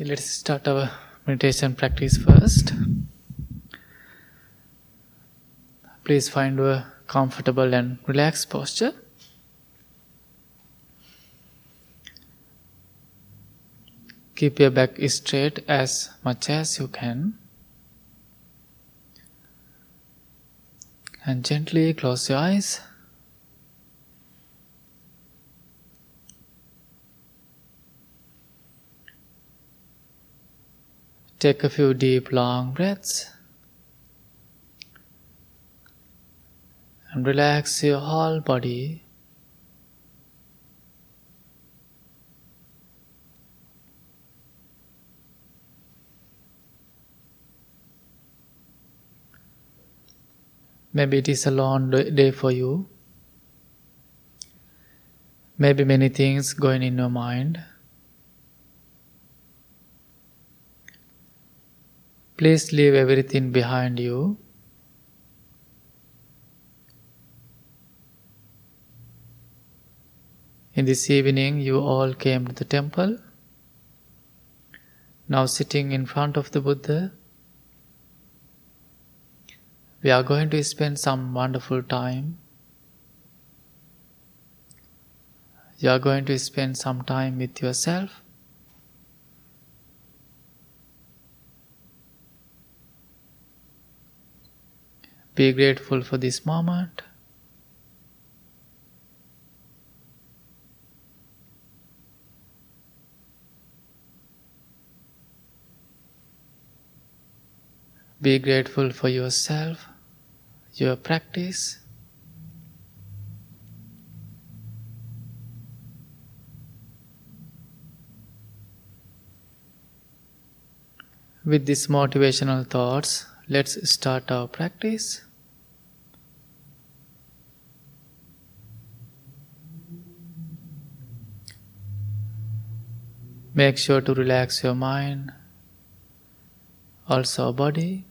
Okay, let's start our meditation practice first. Please find a comfortable and relaxed posture. Keep your back straight as much as you can. And gently close your eyes. Take a few deep, long breaths and relax your whole body. Maybe it is a long day for you. Maybe many things going in your mind. Please leave everything behind you. In this evening, you all came to the temple. Now, sitting in front of the Buddha, we are going to spend some wonderful time. You are going to spend some time with yourself. Be grateful for this moment. Be grateful for yourself, your practice. With these motivational thoughts, let's start our practice. Make sure to relax your mind, also body.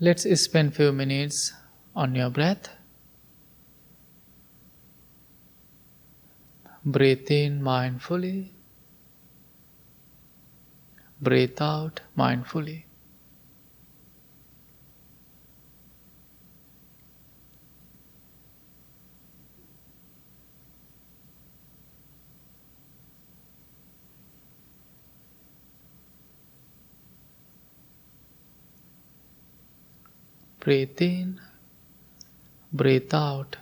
Let's spend few minutes on your breath. Breathe in mindfully. Breathe out mindfully. Breathe in, breathe out.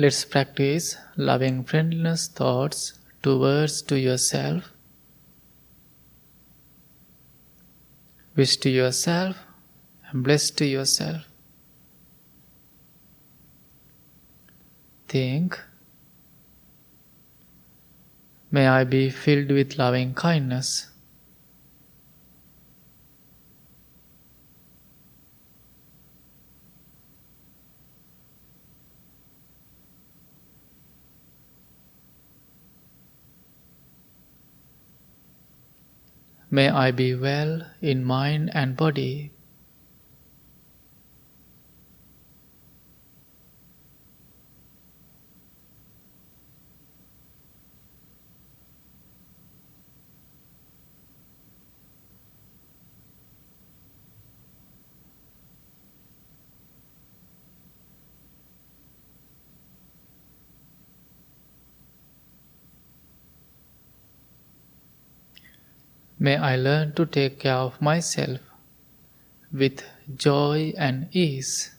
Let's practice loving friendliness thoughts towards to yourself. Wish to yourself and bless to yourself. Think, may I be filled with loving kindness. May I be well in mind and body. May I learn to take care of myself with joy and ease.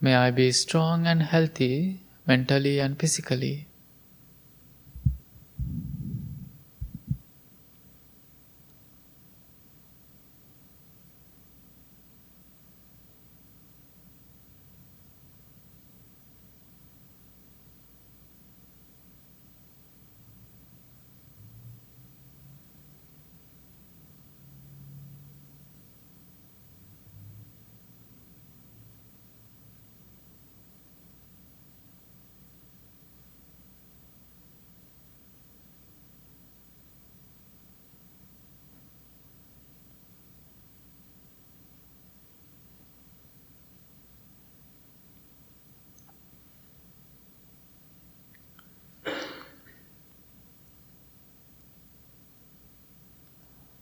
May I be strong and healthy mentally and physically.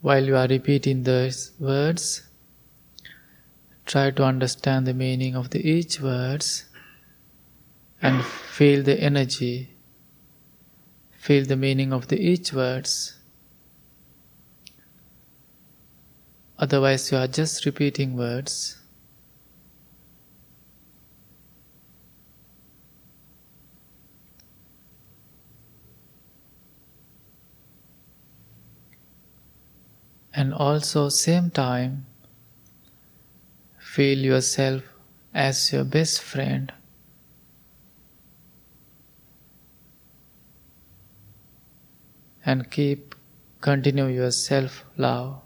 While you are repeating those words, try to understand the meaning of the each words and feel the energy. Feel the meaning of the each words. Otherwise, you are just repeating words. And also same time feel yourself as your best friend. And keep continue your self love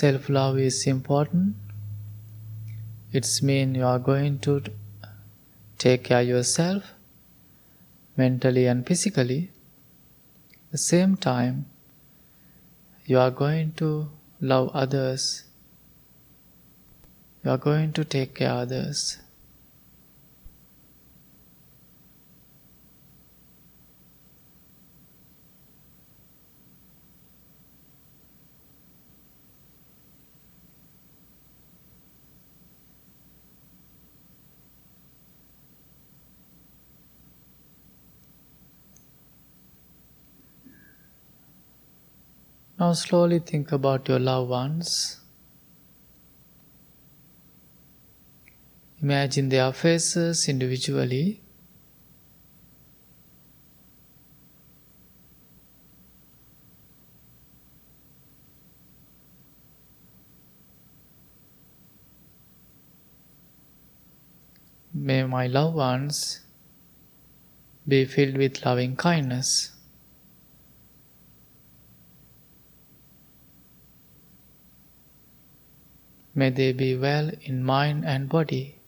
Self love is important. It's mean you are going to take care yourself mentally and physically. At the same time, you are going to love others. You are going to take care of others. Now slowly think about your loved ones. Imagine their faces individually. May my loved ones be filled with loving kindness. May they be well in mind and body.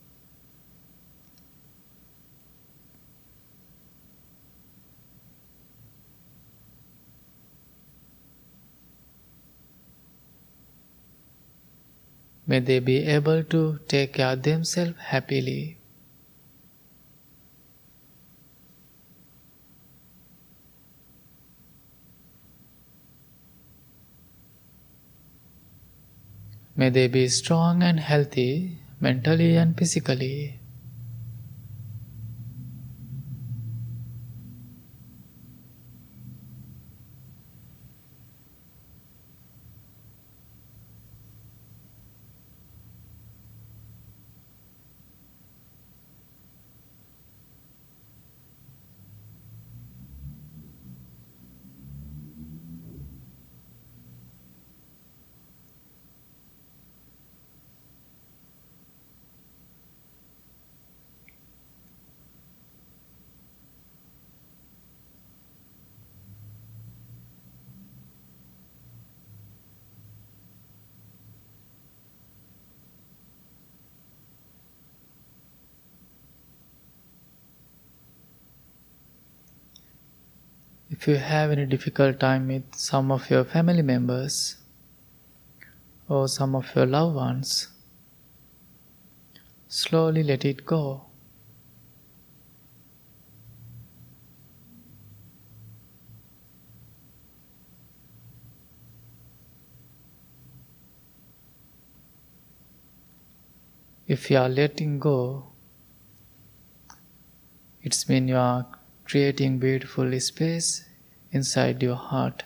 May they be able to take care of themselves happily. May they be strong and healthy mentally and physically. If you have any difficult time with some of your family members or some of your loved ones, slowly let it go. If you are letting go, it's mean you are creating beautiful space inside your heart.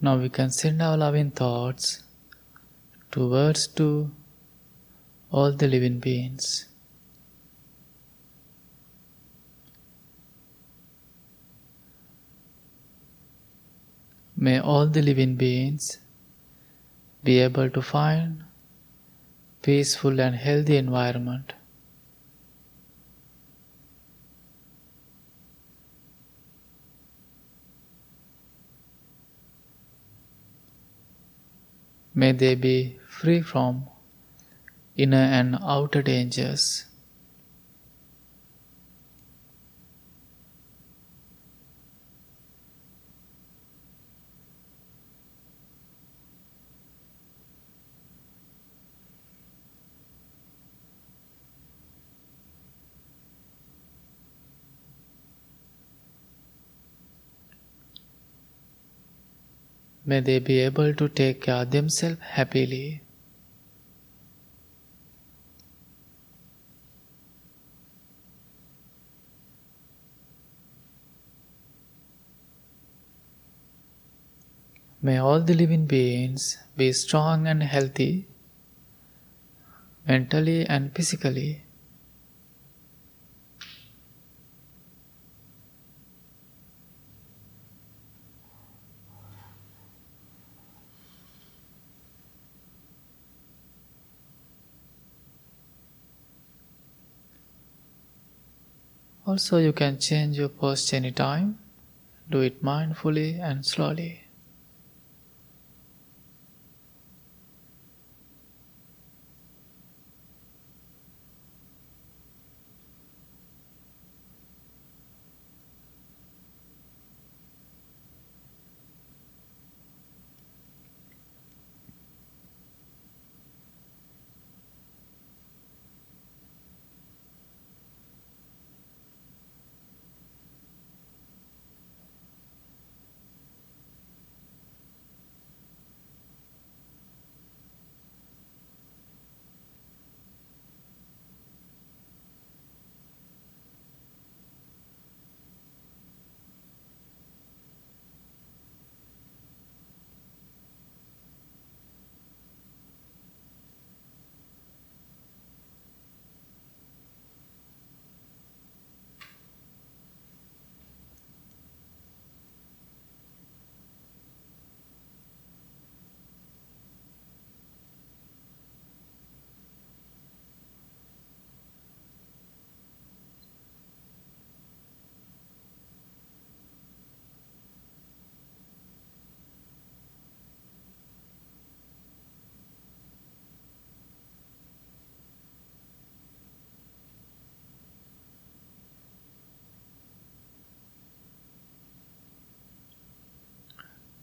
Now we can send our loving thoughts towards to all the living beings. May all the living beings be able to find peaceful and healthy environment. May they be free from inner and outer dangers. May they be able to take care of themselves happily. May all the living beings be strong and healthy mentally and physically. Also, you can change your posture anytime. Do it mindfully and slowly.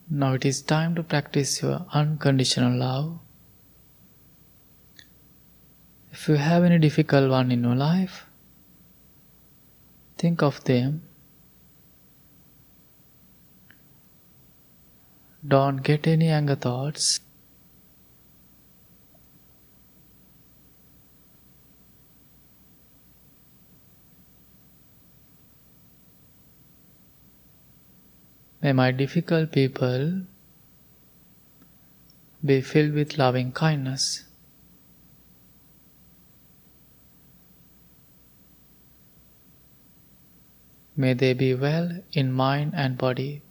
Now it is time to practice your unconditional love. If you have any difficult one in your life, think of them. Don't get any anger thoughts. May my difficult people be filled with loving kindness. May they be well in mind and body.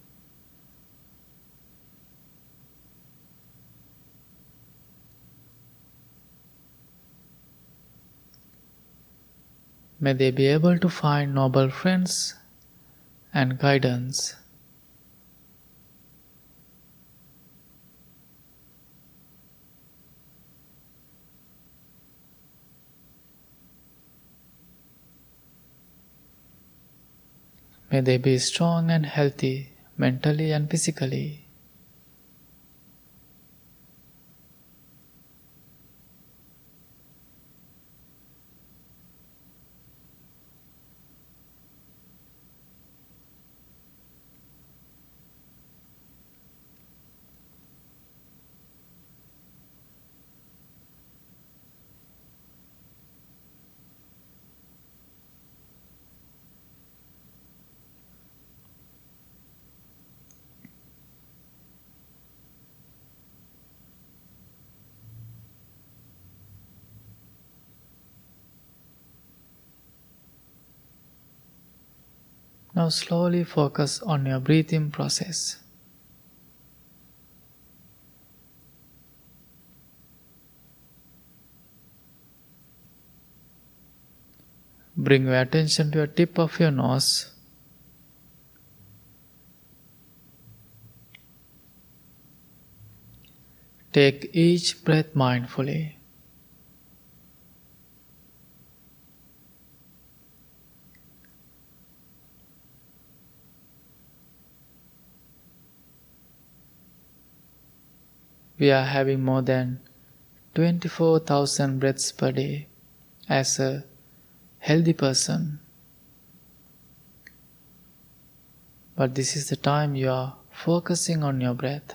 May they be able to find noble friends and guidance. May they be strong and healthy mentally and physically. Now slowly focus on your breathing process. Bring your attention to the tip of your nose. Take each breath mindfully. We are having more than 24,000 breaths per day as a healthy person. But this is the time you are focusing on your breath.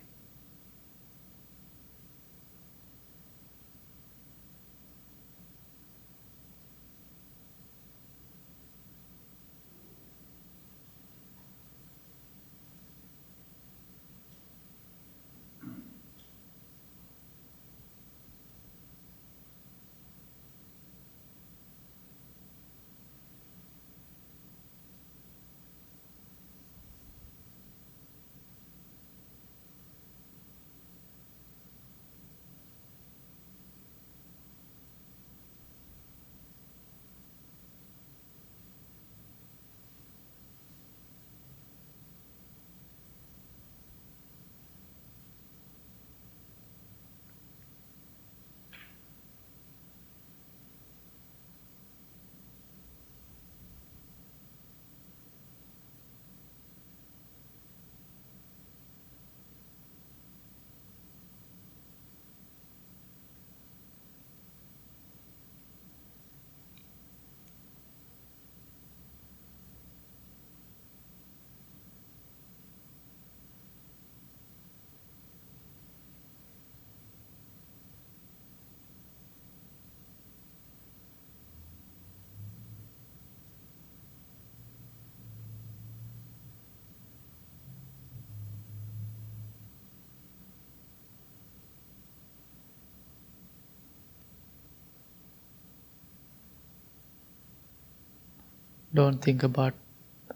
Don't think about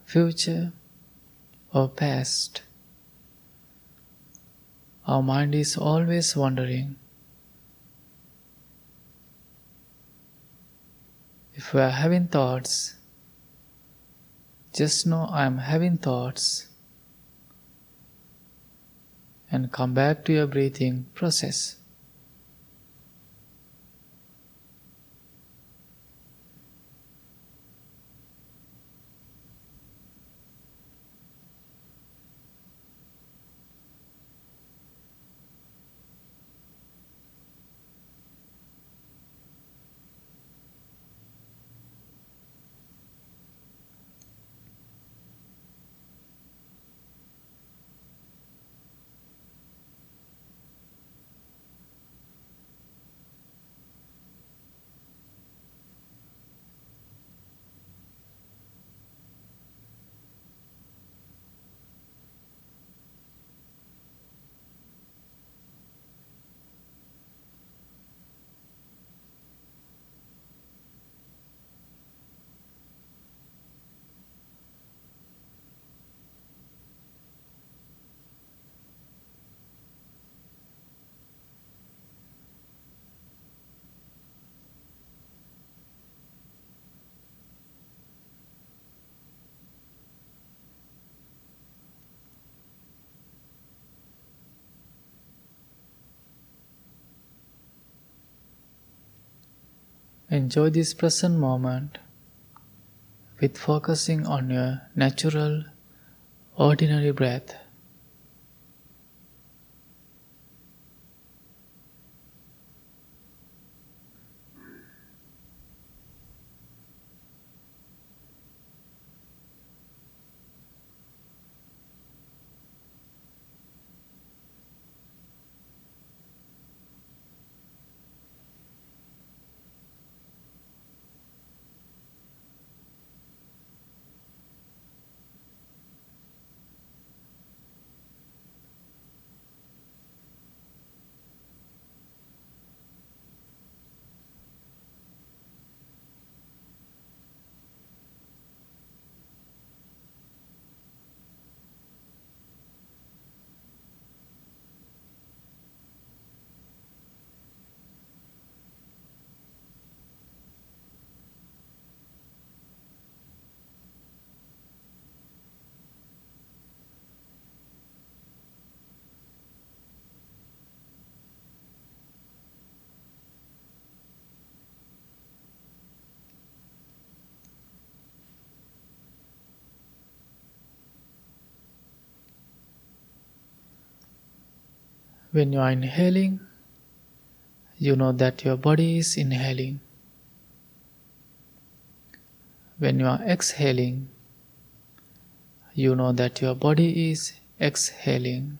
future or past. Our mind is always wandering. If we are having thoughts, just know I am having thoughts and come back to your breathing process. Enjoy this present moment with focusing on your natural, ordinary breath. When you are inhaling, you know that your body is inhaling. When you are exhaling, you know that your body is exhaling.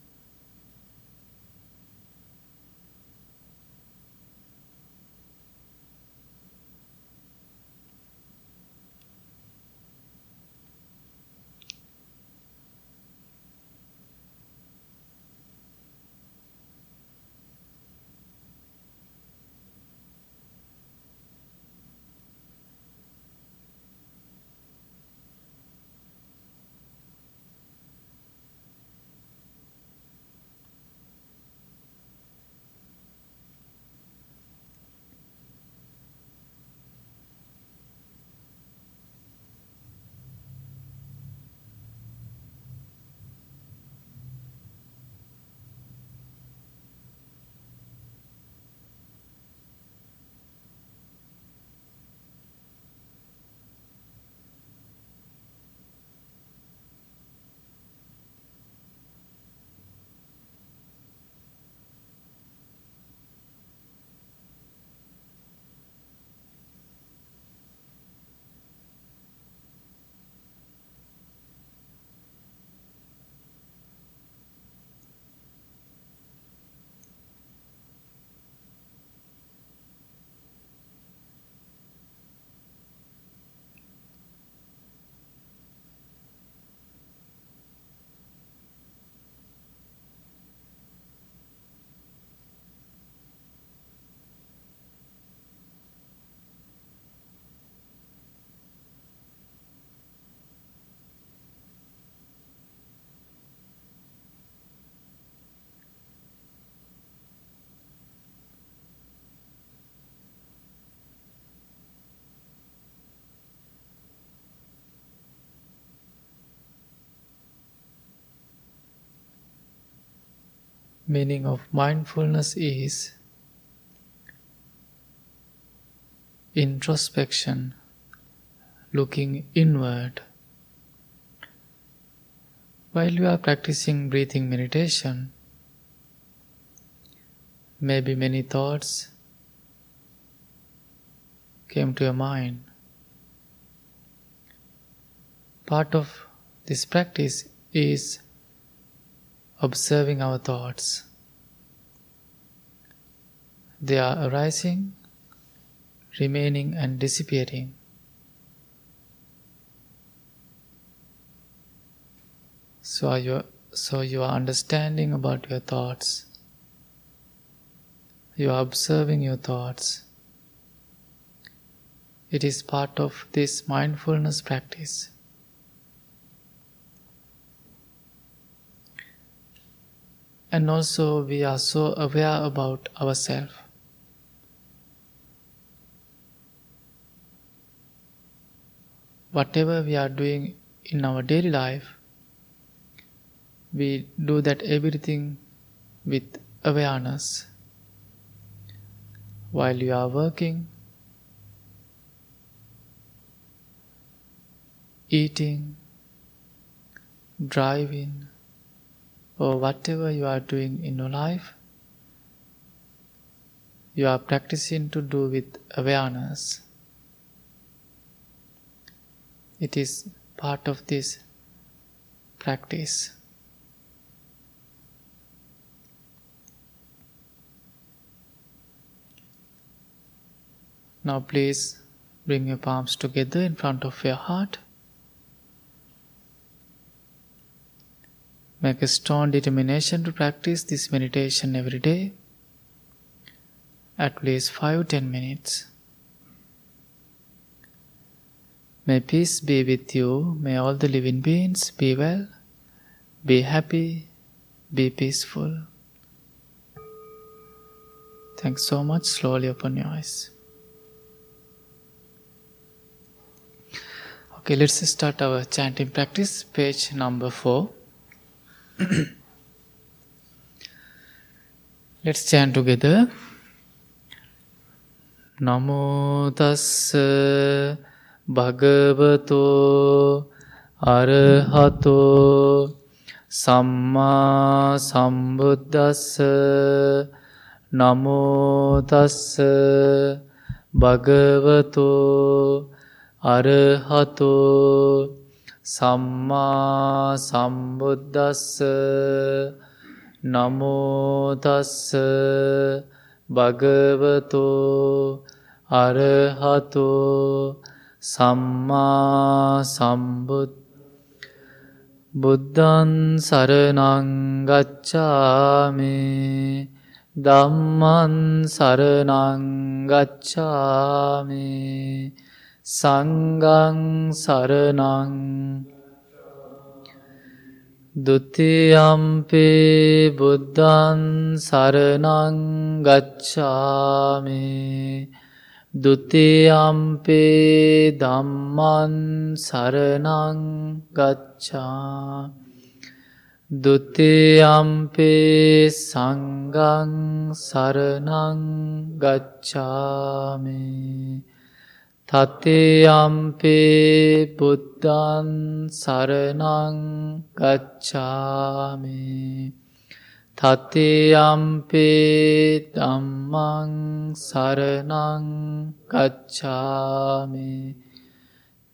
Meaning of mindfulness is introspection, looking inward. While you are practicing breathing meditation, maybe many thoughts came to your mind. Part of this practice is observing our thoughts. They are arising, remaining, and disappearing. So you so you are understanding about your thoughts. You are observing your thoughts. It is part of this mindfulness practice. And also we are so aware about ourselves. Whatever we are doing in our daily life, we do that everything with awareness. While you are working, eating, driving, or whatever you are doing in your life, you are practicing to do with awareness. It is part of this practice. Now, please bring your palms together in front of your heart. Make a strong determination to practice this meditation every day, at least 5 10 minutes. May peace be with you. May all the living beings be well, be happy, be peaceful. Thanks so much. Slowly open your eyes. Okay, let's start our chanting practice, page number 4. Let's chant together. නමෝ තස්ස භගවතෝ අරහතෝ සම්මා සම්බුද්දස්ස නමෝ තස්ස භගවතෝ අරහතෝ සම්මා සම්බුද්දස්ස නමෝතස්ස භගවතෝ අරහතෝ සම්මා සම්බුද් බුද්ධන් සරනංගච්ඡාමි දම්මන් සරනංගච්ඡාමි සංගං සරණං දුතියම්පේ බුද්ධන් සරණං ගච්ඡාමේ දුතියම්පේ දම්මන් සරණං ගච්ඡා දුතියම්පේ සංගං සරණං ගච්ඡාමේ තතයම්පේ බුද්ධන් සරණං ගච්ඡාමි. තතයම්පේ ධම්මං සරණං ගච්ඡාමි.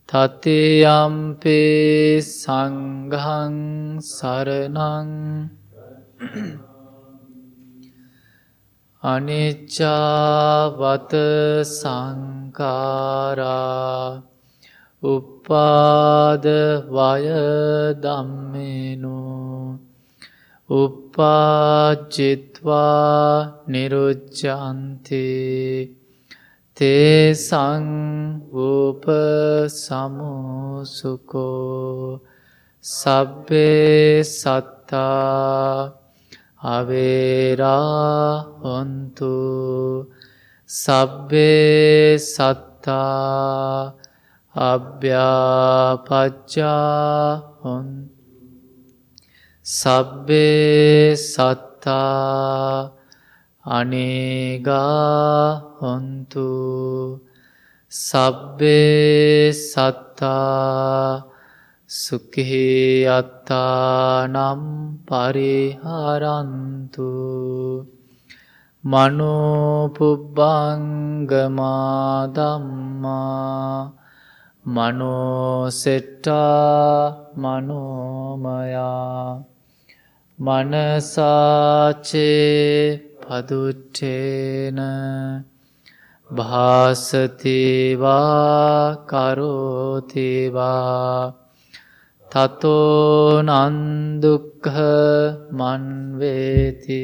තතයම්පේ සංඝං සරණං අනිච්චාවත සංකාරා උපාද වය ධම්මේනු උපාජිත්වා නිරුච්ඡන්ති තේසං වූප සමුසුකෝ සබ්බේ සත්තා අවේරා හොන්තු සබ්බේ සත්තා අභ්‍යාපච්චා හොන් සබ්බේ සත්තා අනේගා හොන්තු සබ්බේ සත්තා සුකෙහි අත්තානම් පරිහරන්තු. මනෝපුබ්බංගමාදම්මා මනෝසෙට්ටා මනෝමයා. මනසාචේ පදුට්ටේන භාසතිවා කරෝතිවා. තතෝ නන්දුක්හ මන්වේති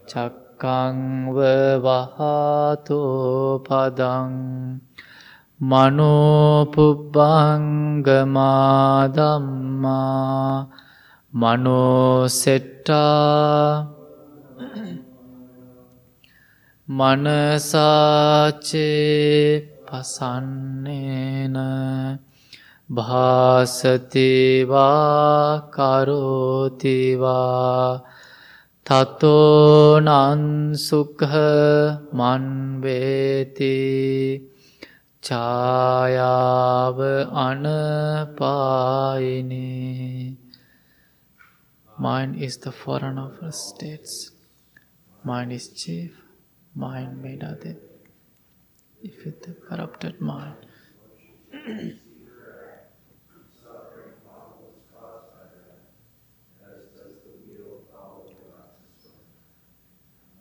චක්කංව වහතෝ පදං මනෝපුබ්බංගමාදම්මා මනෝසෙට්ටා මනසාචේ පසන්නේන භාසතිවා කරෝතිවා තතෝනන්සුකහ මන්වේති ඡායාව අනපායිනේ Mind is the foreign of our states. Mind is chief. Mind made other. If with the corrupted mind.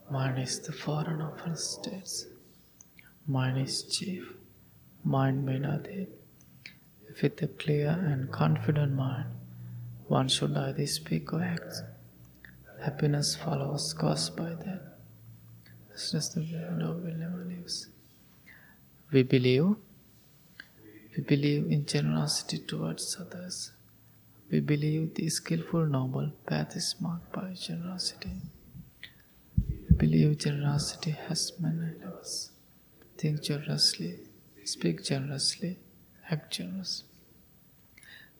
Mind is the foreign of our states. Mind is chief. Mind. If with a clear and confident mind, one should either speak or act. Happiness follows caused by that. It's just the window will never leaves. We believe. We believe in generosity towards others. We believe the skillful noble path is marked by generosity. Believe generosity has many levels. Think generously, speak generously, act generously.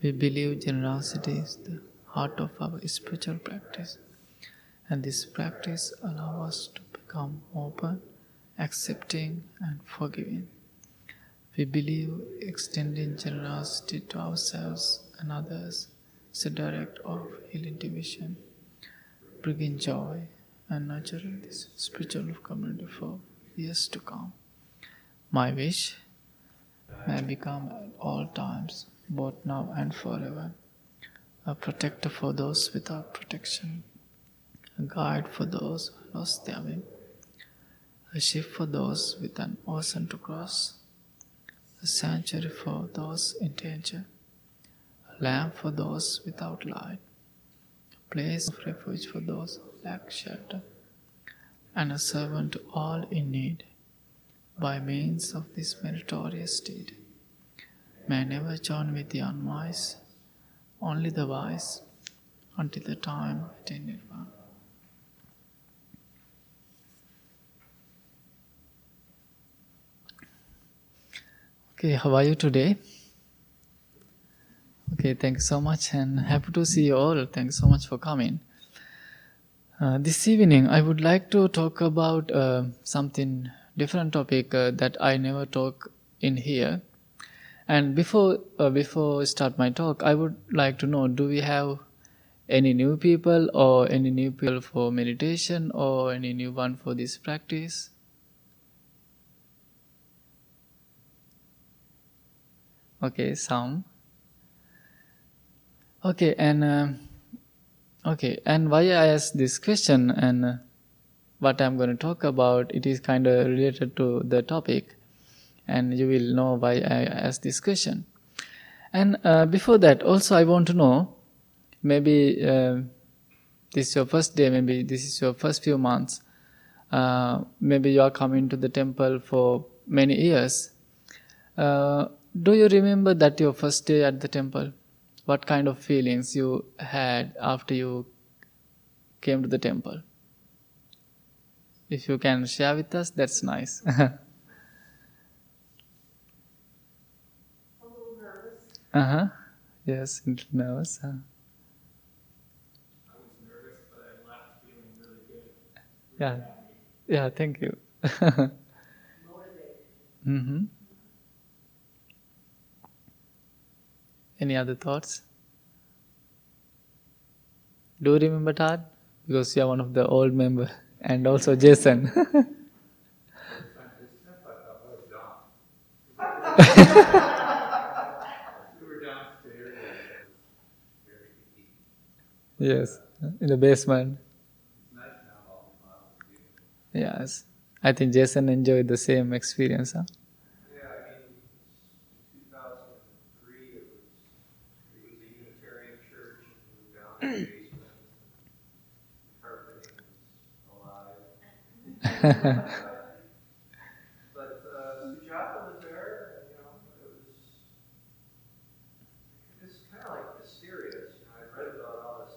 We believe generosity is the heart of our spiritual practice, and this practice allows us to become open, accepting, and forgiving. We believe extending generosity to ourselves and others is a direct of healing division, bringing joy and nurturing this spiritual community for years to come. My wish may become at all times both now and forever. A protector for those without protection, a guide for those who lost their way, a ship for those with an ocean to cross, a sanctuary for those in danger, a lamp for those without light, a place of refuge for those who lack shelter, and a servant to all in need by means of this meritorious deed may never join with the unwise, only the wise, until the time attended one. Okay, how are you today? Okay, thanks so much and happy to see you all. Thanks so much for coming. Uh, this evening, I would like to talk about uh, something different topic uh, that I never talk in here. And before uh, before start my talk, I would like to know: Do we have any new people or any new people for meditation or any new one for this practice? Okay, some. Okay, and uh, okay, and why I ask this question and uh, what I'm going to talk about, it is kind of related to the topic and you will know why I asked this question. And uh, before that, also I want to know, maybe uh, this is your first day, maybe this is your first few months, uh, maybe you are coming to the temple for many years. Uh, do you remember that your first day at the temple? What kind of feelings you had after you came to the temple? If you can share with us, that's nice. Uh huh. Yes, nervous. Huh? I was nervous, but I left feeling really good. Yeah. Yeah, thank you. mm-hmm. Any other thoughts? Do you remember Todd? Because you are one of the old member and also Jason. Yes, in the basement. Yes. I think Jason enjoyed the same experience, huh? Yeah, I mean, in 2003, it was, it was a Unitarian church, and we were down in the basement. Carpeting was alive. But, uh, Sujata was there, and, you know, it was, it's kind of like mysterious, you know, I'd read about all this stuff in books, and, okay, here's a real Buddhist monk. And, uh, Was curious, It's kind of like, mysterious. I read about all this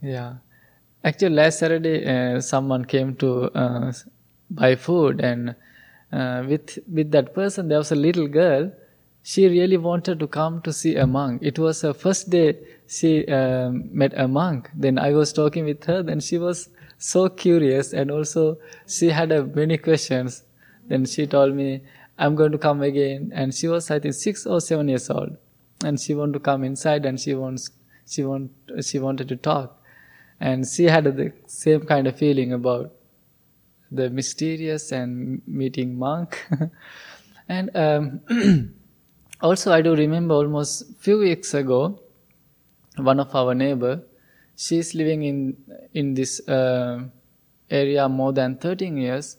yeah. Actually, last Saturday, uh, someone came to uh, buy food, and uh, with with that person, there was a little girl. She really wanted to come to see a monk. It was her first day she um, met a monk. Then I was talking with her. Then she was so curious, and also she had uh, many questions. Then she told me, "I'm going to come again." And she was, I think, six or seven years old, and she wanted to come inside, and she wants she want she wanted to talk and she had the same kind of feeling about the mysterious and meeting monk and um, also i do remember almost few weeks ago one of our neighbor she's living in in this uh, area more than 13 years.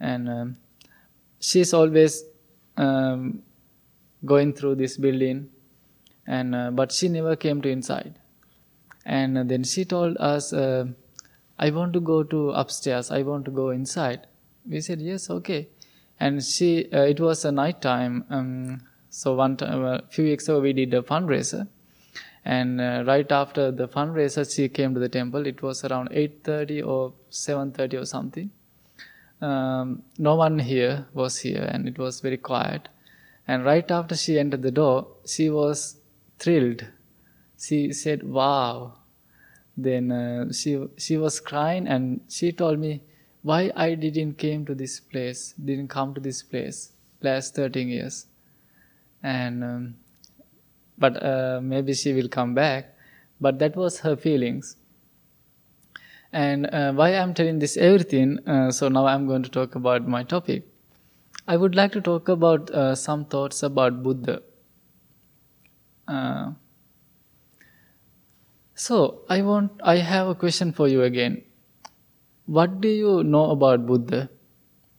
And um, she's always um, going through this building. And uh, but she never came to inside. And then she told us uh, i want to go to upstairs. I want to go inside. We said yes okay. And she uh, it was a night time um, so one time a few weeks ago we did a fundraiser. And uh, right after the fundraiser she came to the temple. It was around 8.30 or 7.30 or something. Um, no one here was here and it was very quiet. And right after she entered the door she was thrilled. She said, "Wow." Then uh, she she was crying and she told me why I didn't came to this place, didn't come to this place last 13 years, and um, but uh, maybe she will come back. But that was her feelings. And uh, why I'm telling this everything, uh, so now I'm going to talk about my topic. I would like to talk about uh, some thoughts about Buddha. Uh, so I want I have a question for you again. What do you know about Buddha?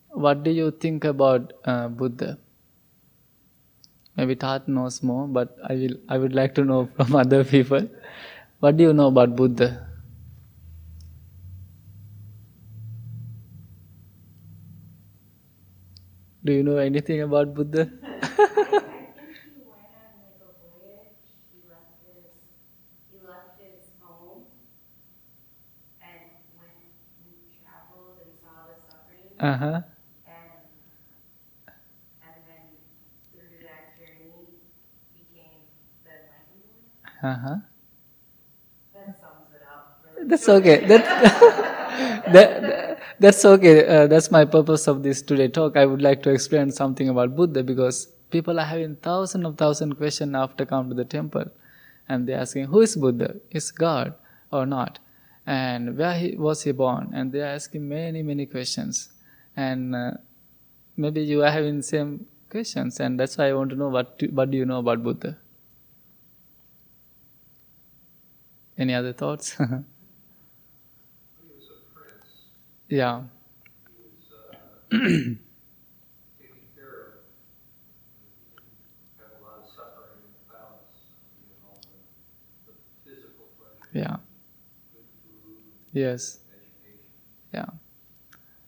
What do you think about uh, Buddha? Maybe Tat knows more, but I will I would like to know from other people. What do you know about Buddha? Do you know anything about Buddha? Uh huh. And, and then through that journey became the enlightened one. Uh huh. That sums it up. Really. That's okay. That, that, that's okay. Uh, that's my purpose of this today talk. I would like to explain something about Buddha because people are having thousand of thousand questions after come to the temple, and they're asking, "Who is Buddha? Is God or not?" And where he, was he born? And they're asking many many questions, and uh, maybe you are having same questions, and that's why I want to know what what do you know about Buddha? Any other thoughts? He was a prince. yeah. He was uh, taken care of. He didn't have a lot of suffering in the palace. You know, all the, the physical pleasure, Yeah. Yes. Yeah.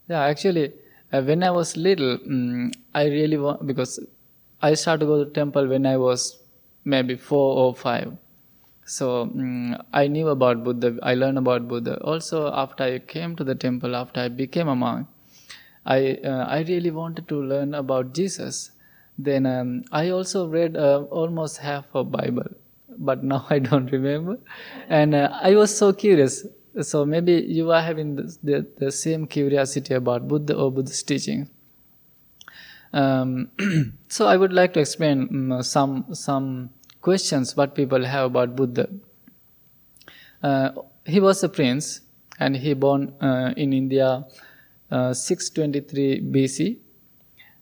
Yeah. Actually, uh, when I was little, mm I really want because I started to go to temple when I was maybe four or five. So mm I knew about Buddha. I learned about Buddha. Also, after I came to the temple, after I became a monk, I uh, I really wanted to learn about Jesus. Then um, I also read uh, almost half of Bible, but now I don't remember. And uh, I was so curious. So maybe you are having the, the, the same curiosity about Buddha or Buddha's teaching. Um, so I would like to explain mm, some some questions what people have about Buddha. Uh, he was a prince, and he born uh, in India, uh, 623 BC,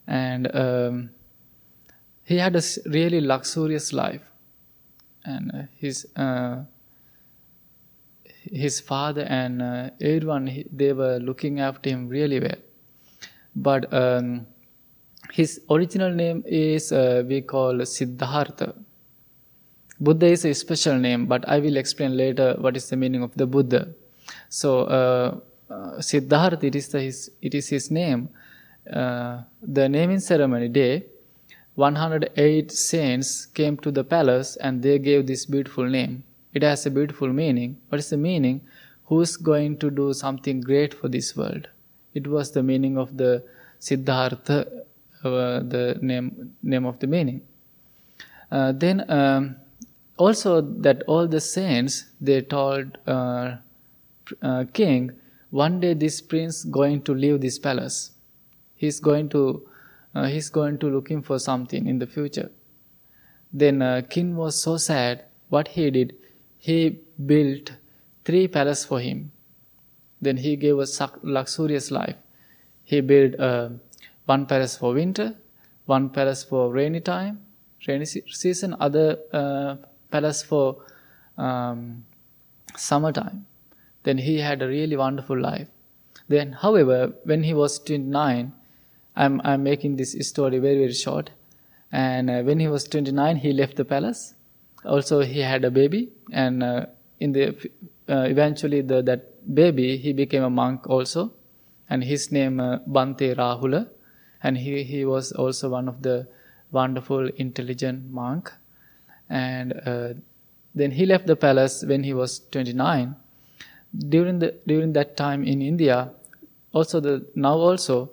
and um, he had a really luxurious life, and uh, his uh, his father and uh, everyone he, they were looking after him really well, but. Um, his original name is uh, we call Siddhartha. Buddha is a special name, but I will explain later what is the meaning of the Buddha. So uh, uh, Siddhartha, it is, the, his, it is his name. Uh, the naming ceremony day, 108 saints came to the palace and they gave this beautiful name. It has a beautiful meaning. What is the meaning? who's going to do something great for this world. It was the meaning of the Siddhartha, uh, the name, name of the meaning. Uh, then um, also that all the saints they told uh, uh, king one day this prince going to leave this palace. He's going to uh, he's going to looking for something in the future. Then uh, king was so sad. What he did he built three palaces for him. Then he gave a luxurious life. He built uh, one palace for winter one palace for rainy time rainy season, other palace for um, summertime. Then he had a really wonderful life. Then, however, when he was 29, I'm, I'm making this story very, very short. And uh, when he was 29, he left the palace. Also, he had a baby, and uh, in the uh, eventually the, that baby he became a monk also, and his name uh, Bante Rahula, and he he was also one of the wonderful, intelligent monk. And uh, then he left the palace when he was 29. During the during that time in India, also the now also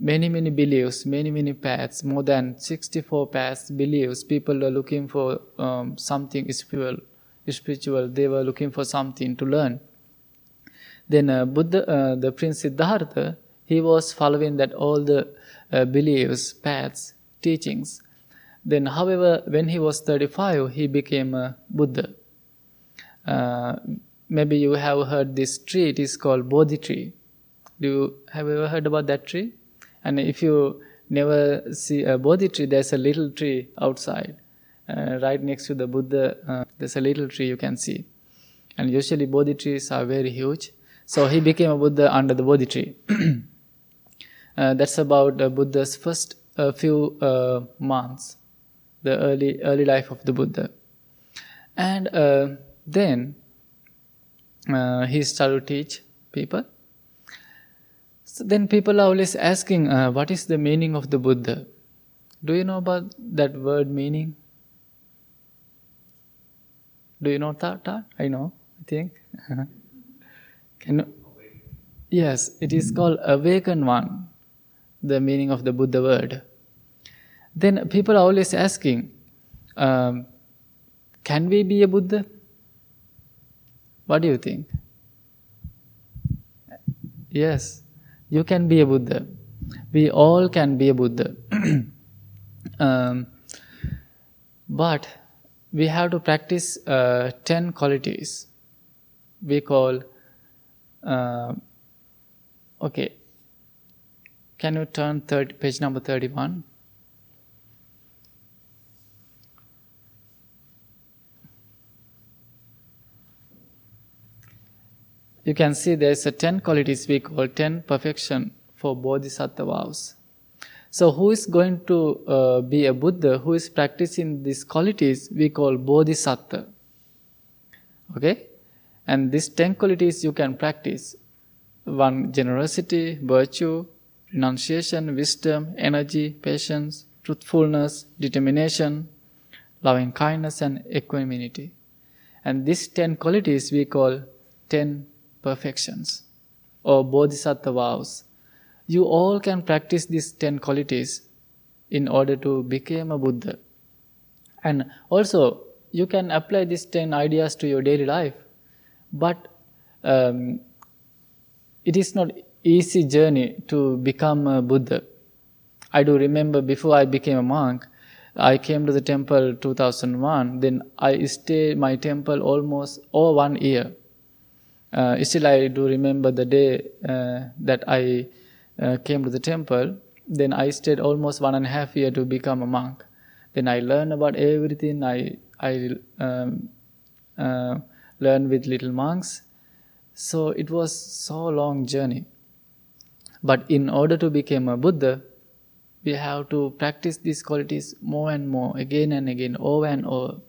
many many beliefs, many many paths, more than 64 paths, beliefs. People were looking for um, something spiritual. Spiritual. They were looking for something to learn. Then uh, Buddha, uh, the Prince Siddhartha, he was following that all the uh, beliefs, paths, teachings. Then, however, when he was 35, he became a Buddha. Uh, maybe you have heard this tree, it is called Bodhi tree. Do you have ever heard about that tree? And if you never see a Bodhi tree, there's a little tree outside. Uh, right next to the Buddha, uh, there's a little tree you can see. And usually Bodhi trees are very huge. So he became a Buddha under the Bodhi tree. uh, that's about uh, Buddha's first a few uh, months, the early early life of the Buddha, and uh, then uh, he started to teach people. So then people are always asking, uh, what is the meaning of the Buddha? Do you know about that word meaning? Do you know that? that? I know. I think. Can you? Yes, it is called awakened one. The meaning of the Buddha word then people are always asking, um, can we be a Buddha? What do you think? Yes, you can be a Buddha. We all can be a Buddha. um, but we have to practice uh, 10 qualities. We call, uh, okay, can you turn 30, page number 31? You can see there's a 10 qualities we call 10 perfection for bodhisattvas. So who is going to uh, be a Buddha, who is practicing these qualities, we call bodhisattva. Okay? And these 10 qualities you can practice. One, generosity, virtue, renunciation, wisdom, energy, patience, truthfulness, determination, loving kindness and equanimity. And these 10 qualities we call 10 perfections or bodhisattva vows. You all can practice these 10 qualities in order to become a Buddha. And also, you can apply these 10 ideas to your daily life. But um, it is not easy journey to become a Buddha. I do remember before I became a monk, I came to the temple 2001. Then I stayed my temple almost over one year. Uh, still, I do remember the day uh, that I uh, came to the temple. Then I stayed almost one and a half year to become a monk. Then I learned about everything. I I um, uh, learned with little monks. So it was so long journey. But in order to become a Buddha, we have to practice these qualities more and more, again and again, over and over.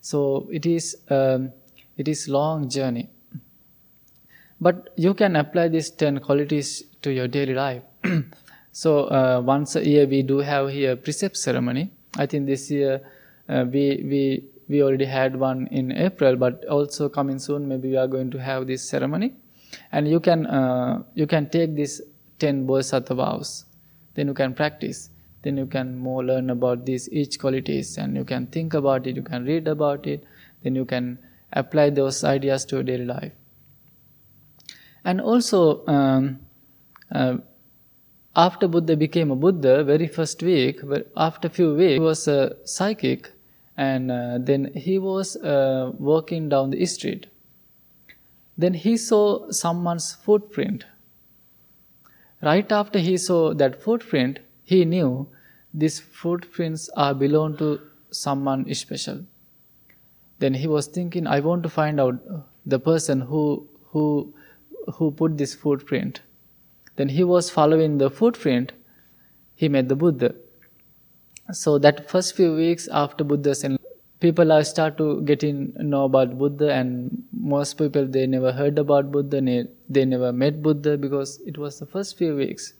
So it is um, it is long journey. But you can apply these 10 qualities to your daily life. so uh, once a year we do have here precept ceremony. I think this year uh, we, we we already had one in April, but also coming soon, maybe we are going to have this ceremony. And you can, uh, you can take these 10 bodhisattva vows, then you can practice. Then you can more learn about these each qualities and you can think about it, you can read about it, then you can apply those ideas to your daily life. And also, um, uh, after Buddha became a Buddha, very first week, after few weeks, he was a psychic, and uh, then he was uh, walking down the street. Then he saw someone's footprint. Right after he saw that footprint, he knew these footprints are belong to someone special. Then he was thinking, I want to find out the person who who who put this footprint. Then he was following the footprint, he met the Buddha. So that first few weeks after Buddha's people are start to getting know about Buddha and most people they never heard about Buddha, they never met Buddha because it was the first few weeks.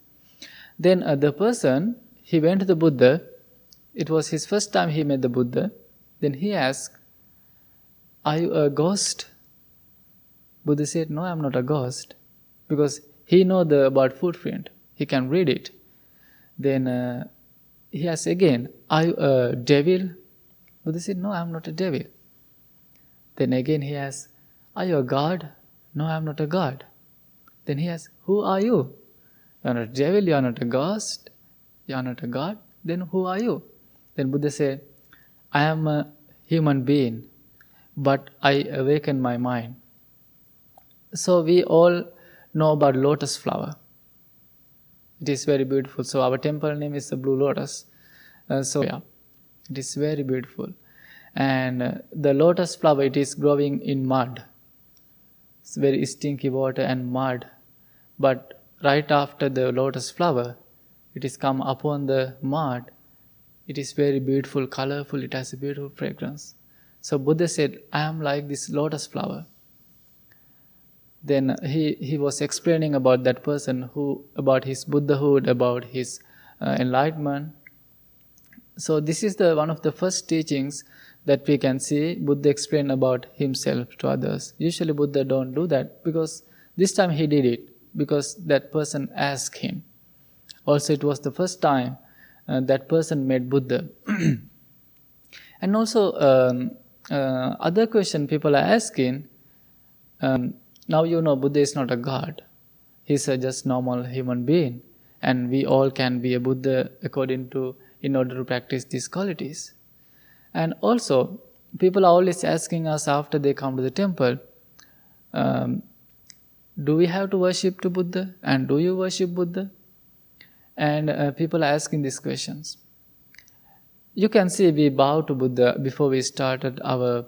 Then uh, the person, he went to the Buddha, it was his first time he met the Buddha. Then he asked, Are you a ghost? Buddha said, No, I'm not a ghost. Because he know the about footprint. He can read it. Then uh, he asked again, Are you a devil? Buddha said, No, I'm not a devil. Then again he asked, Are you a god? No, I'm not a god. Then he asked, Who are you? You're not a devil, you're not a ghost, you're not a god. Then who are you? Then Buddha said, I am a human being, but I awaken my mind. So we all know about lotus flower. It is very beautiful. So our temple name is the Blue Lotus. Uh, so yeah, it is very beautiful. And uh, the lotus flower, it is growing in mud. It's very stinky water and mud. But right after the lotus flower, it is come upon the mud. It is very beautiful, colorful. It has a beautiful fragrance. So Buddha said, I am like this lotus flower then he, he was explaining about that person who about his buddhahood about his uh, enlightenment. So this is the one of the first teachings that we can see buddha explain about himself to others. Usually buddha don't do that because this time he did it because that person asked him. Also it was the first time uh, that person met buddha. And also um, uh, other question people are asking um, now you know Buddha is not a god. He's a just normal human being. And we all can be a Buddha according to, in order to practice these qualities. And also, people are always asking us after they come to the temple, um, do we have to worship to Buddha? And do you worship Buddha? And uh, people are asking these questions. You can see we bow to Buddha before we started our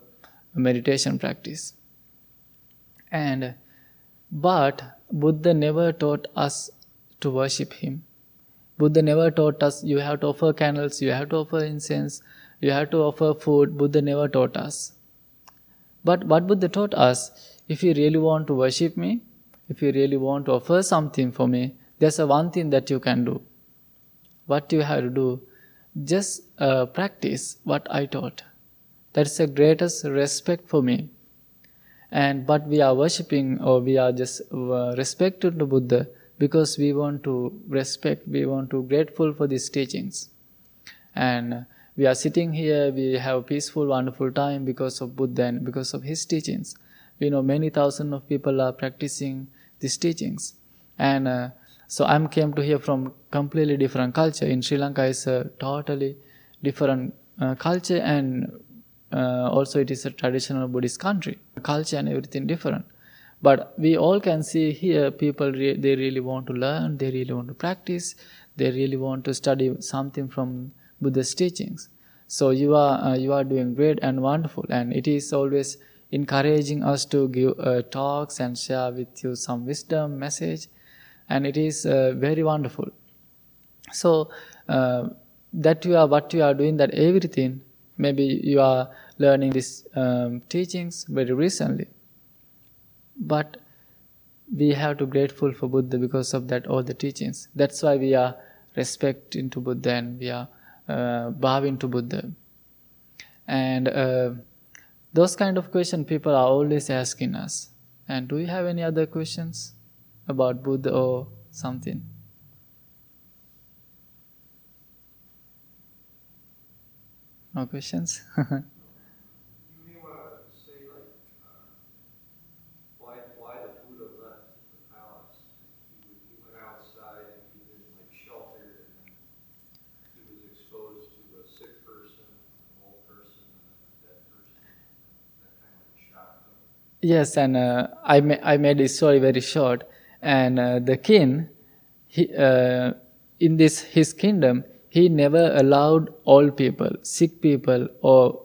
meditation practice. And but Buddha never taught us to worship him. Buddha never taught us you have to offer candles, you have to offer incense, you have to offer food. Buddha never taught us. But what Buddha taught us, if you really want to worship me, if you really want to offer something for me, there's a one thing that you can do. What you have to do, just uh, practice what I taught. That's the greatest respect for me and but we are worshipping or we are just uh, respecting the buddha because we want to respect we want to grateful for these teachings. And we are sitting here we have peaceful wonderful time because of buddha and because of his teachings. We know many thousands of people are practicing these teachings. And uh, so i'm came to hear from completely different culture. In sri lanka is a totally different uh, culture and uh, also it is a traditional buddhist country. Culture and everything different. But we all can see here people re- they really want to learn they really want to practice they really want to study something from buddha's teachings. So you are uh, you are doing great and wonderful. And it is always encouraging us to give uh, talks and share with you some wisdom message. And it is uh, very wonderful. So uh, that you are what you are doing that everything Maybe you are learning these um, teachings very recently. But we have to grateful for Buddha because of that all the teachings. That's why we are respecting to Buddha and we are uh, bowing to Buddha. And uh, those kind of questions people are always asking us. And do you have any other questions about Buddha or something? No questions? You may want to say like, why, why the Buddha left the palace. He, would- he went outside and he been like sheltered and then he was exposed to a sick person, an old person, and a dead person. That kind of like shocked him. Yes, and uh, I, ma- I made this story very short. And uh, the king, he, uh, in this his kingdom, he never allowed old people, sick people, or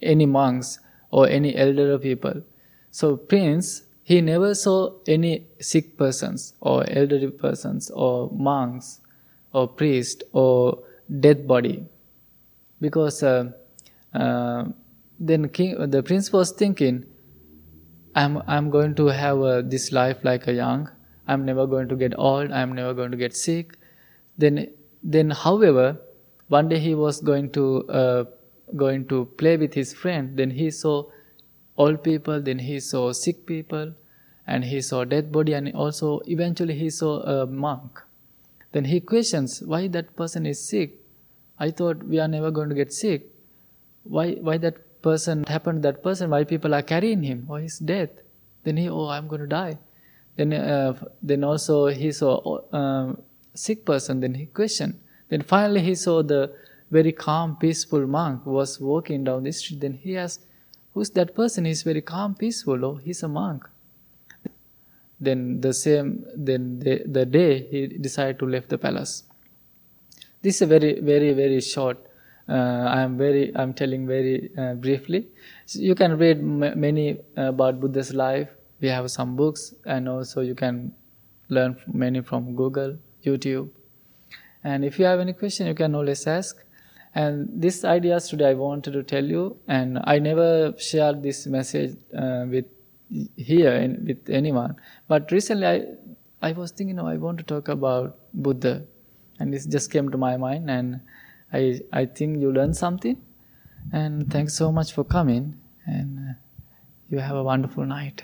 any monks or any elderly people. So prince, he never saw any sick persons or elderly persons or monks or priest or dead body because uh, uh, then king, the prince was thinking I'm I'm going to have uh, this life like a young. I'm never going to get old. I'm never going to get sick. Then then, however, one day he was going to uh, going to play with his friend. Then he saw old people. Then he saw sick people, and he saw dead body. And also eventually he saw a monk. Then he questions why that person is sick. I thought we are never going to get sick why why that person happened to that person why people are carrying him or his death then he oh i'm going to die then uh, then also he saw uh, sick person then he questioned. Then finally he saw the very calm peaceful monk was walking down the street. Then he asked who's that person? He's very calm peaceful oh he's a monk. Then the same then the, the day he decided to leave the palace. This is a very very very short uh, i am very i'm telling very uh, briefly. So you can read m- many uh, about buddha's life. We have some books and also you can learn many from google youtube. And if you have any question you can always ask. And these ideas today i wanted to tell you and i never shared this message uh, with here in, with anyone. But recently i i was thinking oh, i want to talk about buddha. And this just came to my mind and i i think you learned something. And thanks so much for coming. And uh, you have a wonderful night